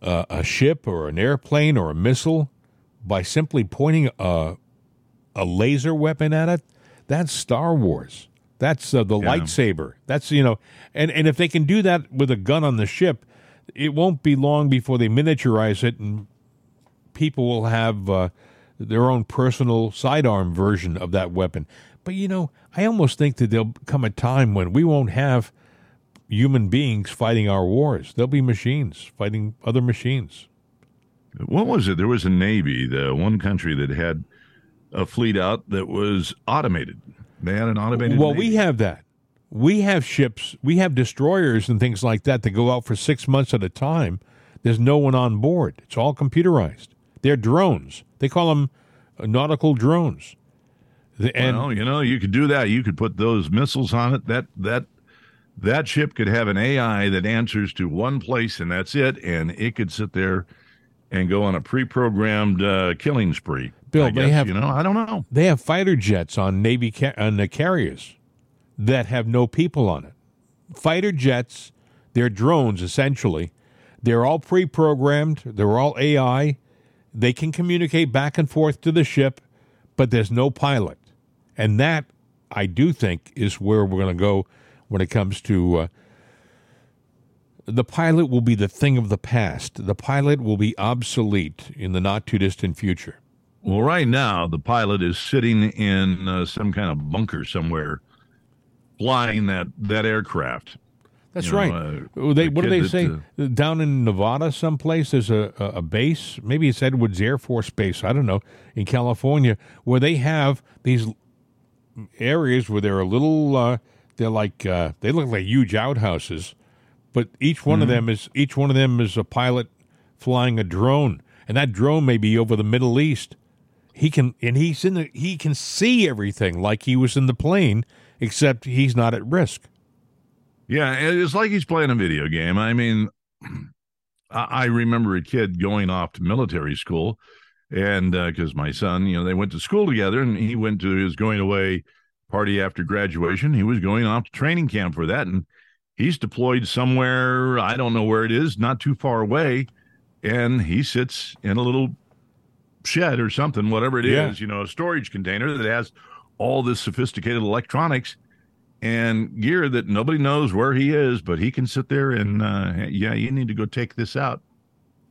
uh, a ship or an airplane or a missile by simply pointing a, a laser weapon at it, that's Star Wars. That's uh, the Yeah. lightsaber. That's, you know, and, and if they can do that with a gun on the ship, it won't be long before they miniaturize it and people will have uh, their own personal sidearm version of that weapon. But you know, I almost think that there'll come a time when we won't have human beings fighting our wars. There'll be machines fighting other machines. What was it? There was a navy, the one country that had a fleet out that was automated. They had an automated. Well, navy. we have that. We have ships, we have destroyers and things like that that go out for six months at a time. There's no one on board. It's all computerized. They're drones. They call them uh, nautical drones. And well, you know, you could do that. You could put those missiles on it. That that that ship could have an AI that answers to one place, and that's it. And it could sit there and go on a pre-programmed uh, killing spree. Bill, I they have- you know, I don't know. They have fighter jets on Navy ca- on the carriers that have no people on it. Fighter jets, they're drones essentially. They're all pre-programmed. They're all AI. They can communicate back and forth to the ship, but there's no pilot. And that I do think is where we're going to go when it comes to uh, the pilot will be the thing of the past. The pilot will be obsolete in the not too distant future. Well, right now the pilot is sitting in uh, some kind of bunker somewhere, flying that that aircraft. That's You know, right. uh, Oh, they, the what do they say? that, Down in Nevada, someplace, there's a, a, base. Maybe it's Edwards Air Force Base. I don't know. In California, where they have these areas where they're a little. Uh, they're like uh, they look like huge outhouses, but each one of Mm-hmm. them is each one of them is a pilot flying a drone, and that drone may be over the Middle East. He can and he's in the he can see everything like he was in the plane, except he's not at risk. Yeah, it's like he's playing a video game. I mean, I remember a kid going off to military school, and uh, because my son, you know, they went to school together, and he went to his going away party after graduation. He was going off to training camp for that, and he's deployed somewhere. I don't know where it is, not too far away, and he sits in a little shed or something, whatever it is, Yeah. you know, a storage container that has all this sophisticated electronics and gear that nobody knows where he is, but he can sit there and uh, yeah, you need to go take this out.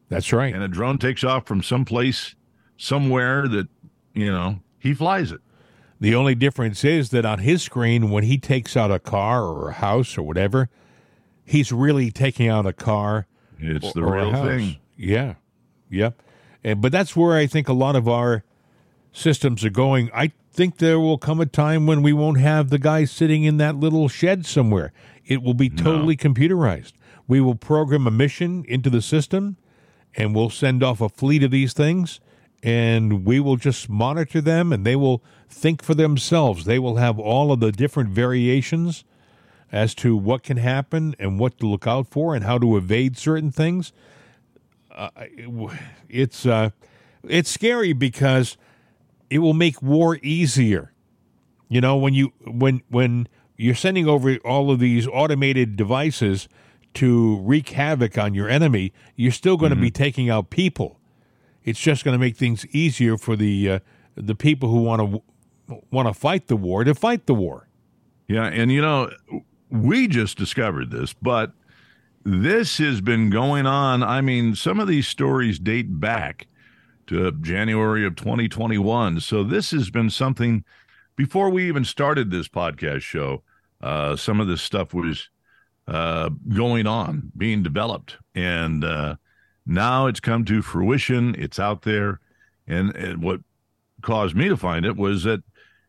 That's right. And a drone takes off from someplace, somewhere that you know he flies it. The only difference is that on his screen, when he takes out a car or a house or whatever, he's really taking out a car It's the or a real thing. Yeah, yep. And but that's where I think a lot of our systems are going. I think there will come a time when we won't have the guy sitting in that little shed somewhere. It will be totally computerized. We will program a mission into the system, and we'll send off a fleet of these things, and we will just monitor them, and they will think for themselves. They will have all of the different variations as to what can happen and what to look out for and how to evade certain things. Uh, it's uh, it's scary because it will make war easier. You know, when you when when you're sending over all of these automated devices to wreak havoc on your enemy, you're still going to be taking out people. It's just going to make things easier for the uh, the people who want to want to fight the war to fight the war. Yeah, and you know, we just discovered this, but this has been going on. I mean, some of these stories date back to January of 2021. So this has been something before we even started this podcast show. Uh, some of this stuff was uh, going on, being developed, and uh, now it's come to fruition. It's out there, and, and what caused me to find it was that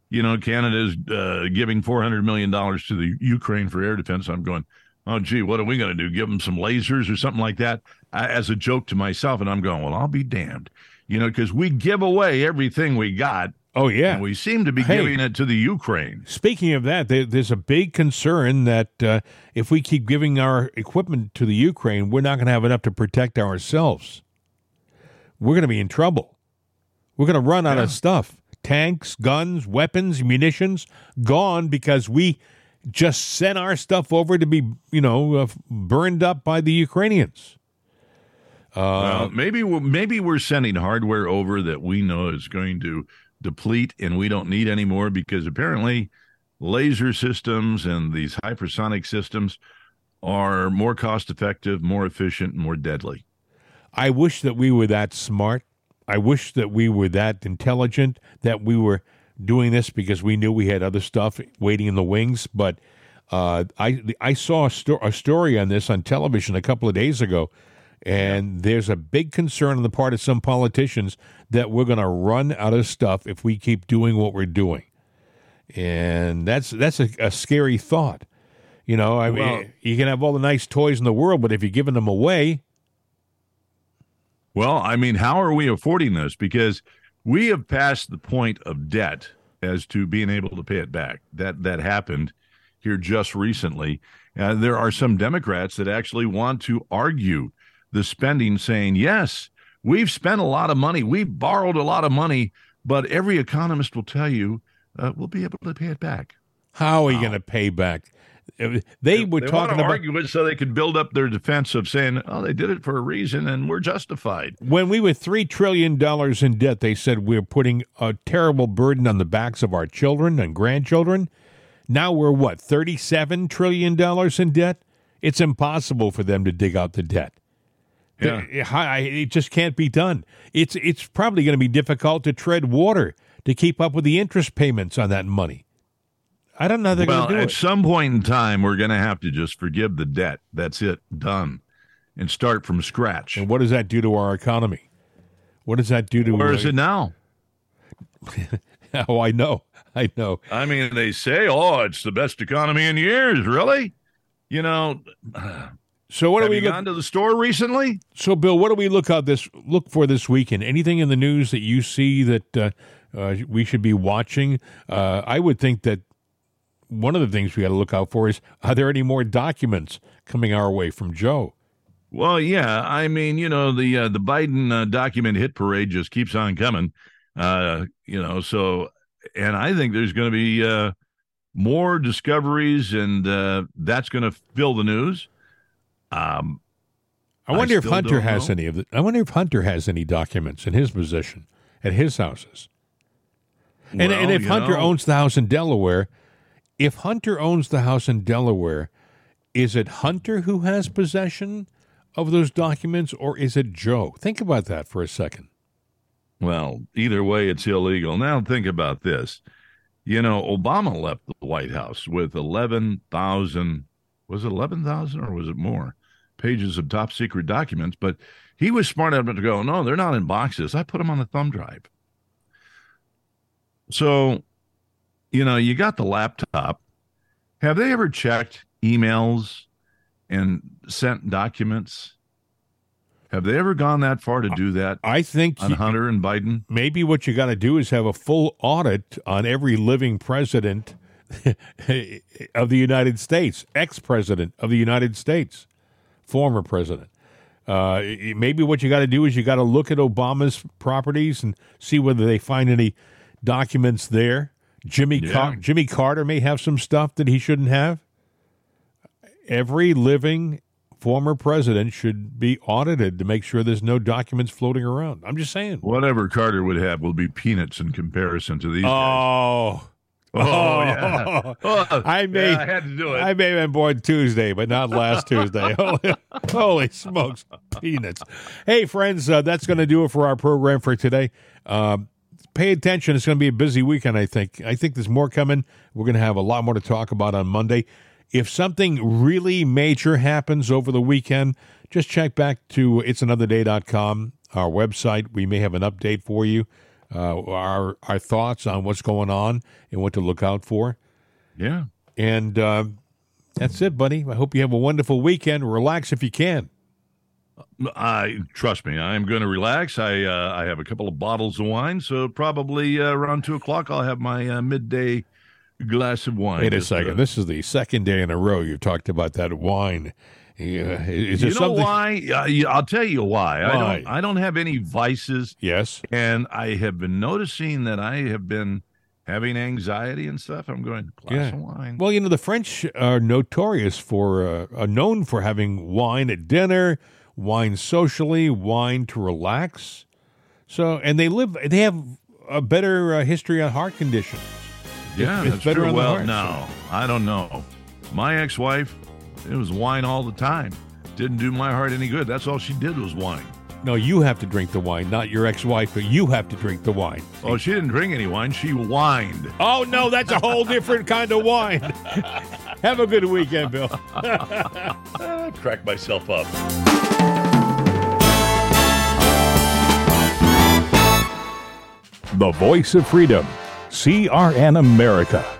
you know Canada is uh, giving 400 million dollars to the Ukraine for air defense. I'm going, oh gee, what are we going to do? Give them some lasers or something like that? I, as a joke to myself, and I'm going, well, I'll be damned, you know, because we give away everything we got. Oh yeah, And we seem to be Hey. giving it to the Ukraine. Speaking of that, there, there's a big concern that uh, if we keep giving our equipment to the Ukraine, we're not going to have enough to protect ourselves. We're going to be in trouble. We're going to run out of stuff tanks, guns, weapons, munitions gone because we just sent our stuff over to be, you know, uh, burned up by the Ukrainians. Well, maybe we're, maybe we're sending hardware over that we know is going to deplete and we don't need anymore because apparently laser systems and these hypersonic systems are more cost effective, more efficient, more deadly. I wish that we were that smart. I wish that we were that intelligent, that we were doing this because we knew we had other stuff waiting in the wings. But uh, I I saw a, sto- a story on this on television a couple of days ago, and there's a big concern on the part of some politicians that we're going to run out of stuff if we keep doing what we're doing, and that's that's a, a scary thought. You know, I Well- mean, you can have all the nice toys in the world, but if you're giving them away, Well, I mean, how are we affording this? Because we have passed the point of debt as to being able to pay it back. That that happened here just recently. Uh, there are some Democrats that actually want to argue the spending, saying, "Yes, we've spent a lot of money, we've borrowed a lot of money, but every economist will tell you uh, we'll be able to pay it back." How are you going to pay back? Uh, They were they talking about argue it so they could build up their defense of saying, "Oh, they did it for a reason, and we're justified." when we were three trillion dollars in debt. They said we're putting a terrible burden on the backs of our children and grandchildren. Now we're what thirty-seven trillion dollars in debt. It's impossible for them to dig out the debt. Yeah. It, it just can't be done. It's it's probably going to be difficult to tread water to keep up with the interest payments on that money. I don't know they're well, going to do at it. some point in time, we're going to have to just forgive the debt. That's it, done, and start from scratch. And what does that do to our economy? What does that do to? Where is it now? Oh, I know, I know. I mean, they say, "Oh, it's the best economy in years." Really? You know, So what have you we look? gone to the store recently? So, Bill, what do we look out this look for this weekend? Anything in the news that you see that uh, uh, we should be watching? Uh, I would think that one of the things we got to look out for is are there any more documents coming our way from Joe? Well, yeah. I mean, you know, the uh, the Biden uh, document hit parade just keeps on coming. Uh, you know, so and I think there's going to be uh, more discoveries, and uh, that's going to fill the news. Um, I I wonder if Hunter has know. any of the. I wonder if Hunter has any documents in his possession at his houses. And, and if Hunter know, owns the house in Delaware, if Hunter owns the house in Delaware, is it Hunter who has possession of those documents or is it Joe? Think about that for a second. Well, either way, it's illegal. Now, think about this. You know, Obama left the White House with 11,000, was it 11,000 or was it more pages of top secret documents? But he was smart enough to go, no, they're not in boxes. I put them on the thumb drive. So, you know, you got the laptop. Have they ever checked emails and sent documents? Have they ever gone that far to do that I think on you- Hunter and Biden? maybe what you got to do is have a full audit on every living president of the United States, ex president of the United States, former president. Uh, maybe what you got to do is you got to look at Obama's properties and see whether they find any documents there. Jimmy Car- Jimmy Carter may have some stuff that he shouldn't have. Every living former president should be audited to make sure there's no documents floating around. I'm just saying. Whatever Carter would have will be peanuts in comparison to these guys. Oh. Oh, yeah. Oh, I may yeah, I had to do it. I may have been born Tuesday, but not last Tuesday. Holy, holy smokes, peanuts! Hey, friends, uh, that's going to do it for our program for today. Um, pay attention; it's going to be a busy weekend. I think. I think there's more coming. We're going to have a lot more to talk about on Monday. If something really major happens over the weekend, just check back to it'sanotherday.com, our website. We may have an update for you uh, our our thoughts on what's going on and what to look out for. yeah. And uh, that's it, buddy. I hope you have a wonderful weekend. Relax if you can. I trust me. I am going to relax. I uh, I have a couple of bottles of wine, so probably uh, around two o'clock I'll have my uh, midday glass of wine. Wait a Just, uh, second. This is the second day in a row you've talked about that wine. Yeah, is you know something? why? I'll tell you why. I don't. I don't have any vices, Yes. and I have been noticing that I have been having anxiety and stuff. I'm going glass Yeah. of wine. Well, you know the French are notorious for uh, are known for having wine at dinner, wine socially, wine to relax. So, and they live. They have a better uh, history on heart conditions. yeah, it's that's better well, heart, no, I don't know. My ex-wife, it was wine all the time. Didn't do my heart any good. That's all she did was wine. No, you have to drink the wine, not your ex-wife, but you have to drink the wine. Oh, she didn't drink any wine. She whined. Oh no, that's a whole different kind of wine. Have a good weekend, Bill. Crack myself up. The voice of freedom. CRN America.